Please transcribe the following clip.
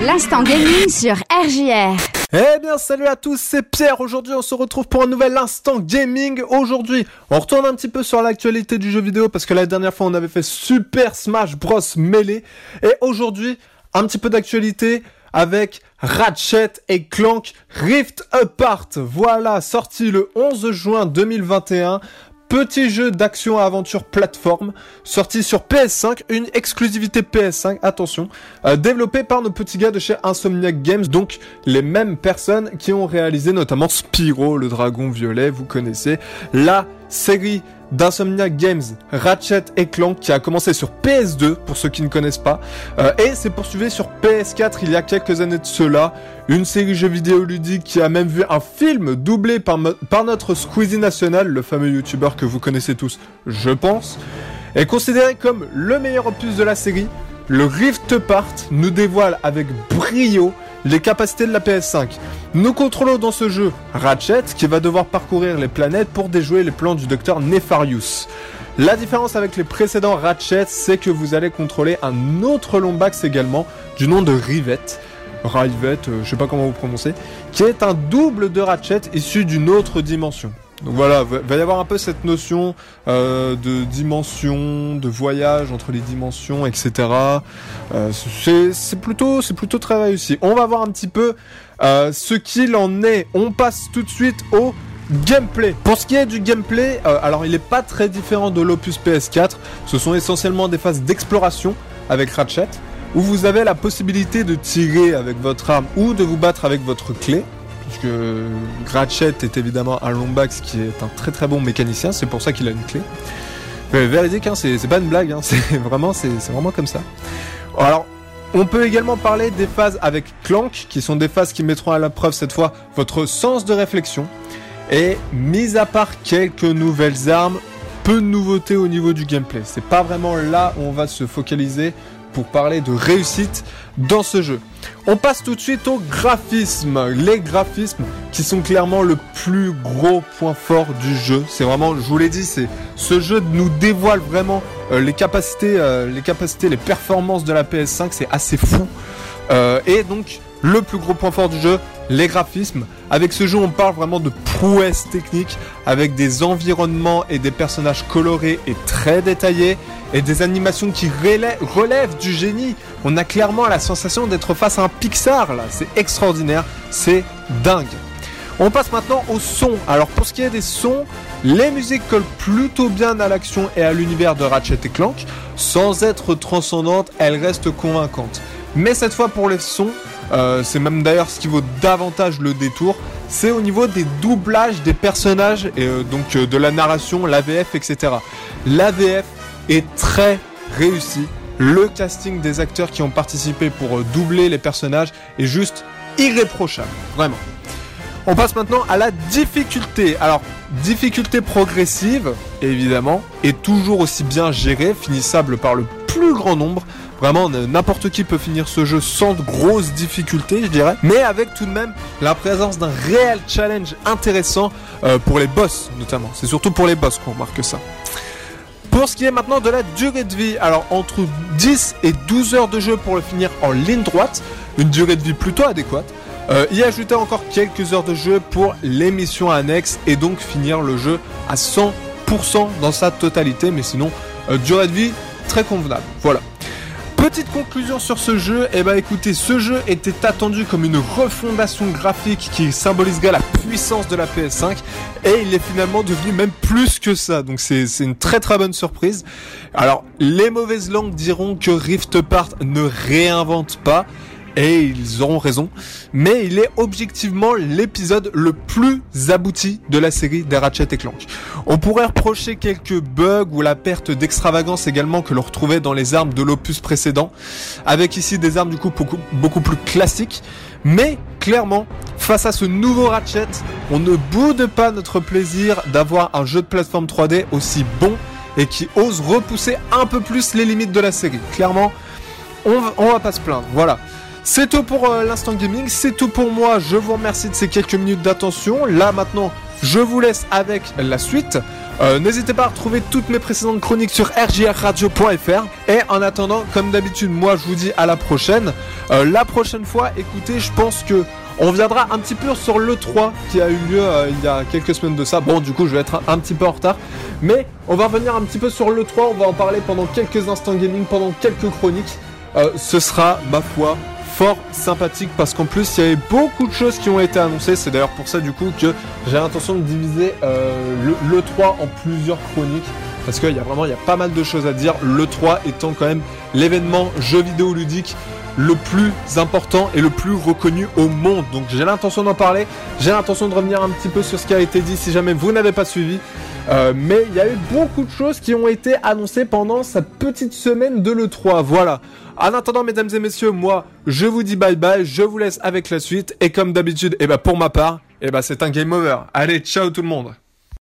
L'instant gaming sur RJR. Eh bien salut à tous, c'est Pierre. Aujourd'hui on se retrouve pour un nouvel instant gaming. Aujourd'hui on retourne un petit peu sur l'actualité du jeu vidéo parce que la dernière fois on avait fait Super Smash Bros Melee. Et aujourd'hui un petit peu d'actualité avec Ratchet et Clank Rift Apart. Voilà, sorti le 11 juin 2021 petit jeu d'action-aventure plateforme sorti sur PS5, une exclusivité PS5, attention, euh, développé par nos petits gars de chez Insomniac Games, donc les mêmes personnes qui ont réalisé notamment Spyro, le dragon violet, vous connaissez, la série d'Insomniac Games, Ratchet et Clank, qui a commencé sur PS2, pour ceux qui ne connaissent pas, euh, et s'est poursuivi sur PS4 il y a quelques années de cela, une série jeux vidéo ludique qui a même vu un film doublé par, par notre Squeezie national, le fameux youtubeur que vous connaissez tous, je pense, est considéré comme le meilleur opus de la série, le Rift Part nous dévoile avec brio les capacités de la PS5. Nous contrôlons dans ce jeu Ratchet qui va devoir parcourir les planètes pour déjouer les plans du docteur Nefarius. La différence avec les précédents Ratchet, c'est que vous allez contrôler un autre Lombax également, du nom de Rivet. Rivet, euh, je sais pas comment vous prononcer, qui est un double de Ratchet issu d'une autre dimension. Donc voilà, il va y avoir un peu cette notion euh, de dimension, de voyage entre les dimensions, etc. Euh, c'est plutôt, c'est plutôt très réussi. On va voir un petit peu euh, ce qu'il en est. On passe tout de suite au gameplay. Pour ce qui est du gameplay, alors il n'est pas très différent de l'Opus PS4. Ce sont essentiellement des phases d'exploration avec Ratchet, où vous avez la possibilité de tirer avec votre arme ou de vous battre avec votre clé puisque Ratchet est évidemment un Lombax qui est un très très bon mécanicien, c'est pour ça qu'il a une clé. Mais véridique, hein, c'est pas une blague, hein, c'est vraiment, c'est vraiment comme ça. Alors, on peut également parler des phases avec Clank, qui sont des phases qui mettront à la preuve cette fois votre sens de réflexion. Et mis à part quelques nouvelles armes, peu de nouveautés au niveau du gameplay. C'est pas vraiment là où on va se focaliser pour parler de réussite dans ce jeu. On passe tout de suite au graphisme. Les graphismes qui sont clairement le plus gros point fort du jeu. C'est vraiment, je vous l'ai dit, c'est ce jeu nous dévoile vraiment euh, les capacités, euh, les capacités, les performances de la PS5. C'est assez fou. Euh, et donc le plus gros point fort du jeu, les graphismes. Avec ce jeu, on parle vraiment de prouesse technique, avec des environnements et des personnages colorés et très détaillés, et des animations qui relèvent du génie. On a clairement la sensation d'être face à un Pixar, là. C'est extraordinaire, c'est dingue. On passe maintenant au son. Alors pour ce qui est des sons, les musiques collent plutôt bien à l'action et à l'univers de Ratchet et Clank. Sans être transcendantes, elles restent convaincantes. Mais cette fois pour les sons, euh, c'est même d'ailleurs ce qui vaut davantage le détour. C'est au niveau des doublages des personnages et euh, donc euh, de la narration, l'AVF, etc. L'AVF est très réussi. Le casting des acteurs qui ont participé pour doubler les personnages est juste irréprochable, vraiment. On passe maintenant à la difficulté. Alors, difficulté progressive, évidemment, et toujours aussi bien gérée, finissable par le plus grand nombre. Vraiment, n'importe qui peut finir ce jeu sans de grosses difficultés, je dirais. Mais avec tout de même la présence d'un réel challenge intéressant euh, pour les boss, notamment. C'est surtout pour les boss qu'on remarque ça. Pour ce qui est maintenant de la durée de vie, alors entre 10 et 12 heures de jeu pour le finir en ligne droite, une durée de vie plutôt adéquate. Euh, y ajouter encore quelques heures de jeu pour les missions annexes et donc finir le jeu à 100% dans sa totalité, mais sinon, euh, durée de vie très convenable. Voilà. Petite conclusion sur ce jeu, et eh ben écoutez, ce jeu était attendu comme une refondation graphique qui symboliserait la puissance de la PS5 et il est finalement devenu même plus que ça. Donc c'est une très très bonne surprise. Alors les mauvaises langues diront que Rift Apart ne réinvente pas et ils auront raison, mais il est objectivement l'épisode le plus abouti de la série des Ratchet et Clank. On pourrait reprocher quelques bugs ou la perte d'extravagance également que l'on retrouvait dans les armes de l'opus précédent, avec ici des armes du coup beaucoup, plus classiques, mais clairement, face à ce nouveau Ratchet, on ne boude pas notre plaisir d'avoir un jeu de plateforme 3D aussi bon et qui ose repousser un peu plus les limites de la série. Clairement, on, on va pas se plaindre. Voilà. C'est tout pour euh, l'instant gaming, c'est tout pour moi. Je vous remercie de ces quelques minutes d'attention. Là maintenant, je vous laisse avec la suite. Euh, n'hésitez pas à retrouver toutes mes précédentes chroniques sur rjrradio.fr. Et en attendant, comme d'habitude, moi je vous dis à la prochaine. Euh, la prochaine fois, écoutez, je pense que on viendra un petit peu sur l'E3 qui a eu lieu il y a quelques semaines de ça. Bon, du coup, je vais être un, petit peu en retard. Mais on va revenir un petit peu sur l'E3. On va en parler pendant quelques instants gaming, pendant quelques chroniques. ce sera, ma foi, fort sympathique parce qu'en plus il y avait beaucoup de choses qui ont été annoncées. C'est d'ailleurs pour ça du coup que j'ai l'intention de diviser euh, le, 3 en plusieurs chroniques parce qu'il y a vraiment il y a pas mal de choses à dire. Le 3 étant quand même l'événement jeu vidéo ludique le plus important et le plus reconnu au monde. Donc j'ai l'intention d'en parler, j'ai l'intention de revenir un petit peu sur ce qui a été dit si jamais vous n'avez pas suivi. Euh, mais il y a eu beaucoup de choses qui ont été annoncées pendant cette petite semaine de l'E3. Voilà. En attendant, mesdames et messieurs, moi, je vous dis bye bye, je vous laisse avec la suite. Et comme d'habitude, et eh ben, pour ma part, et eh ben, c'est un game over. Allez, ciao tout le monde.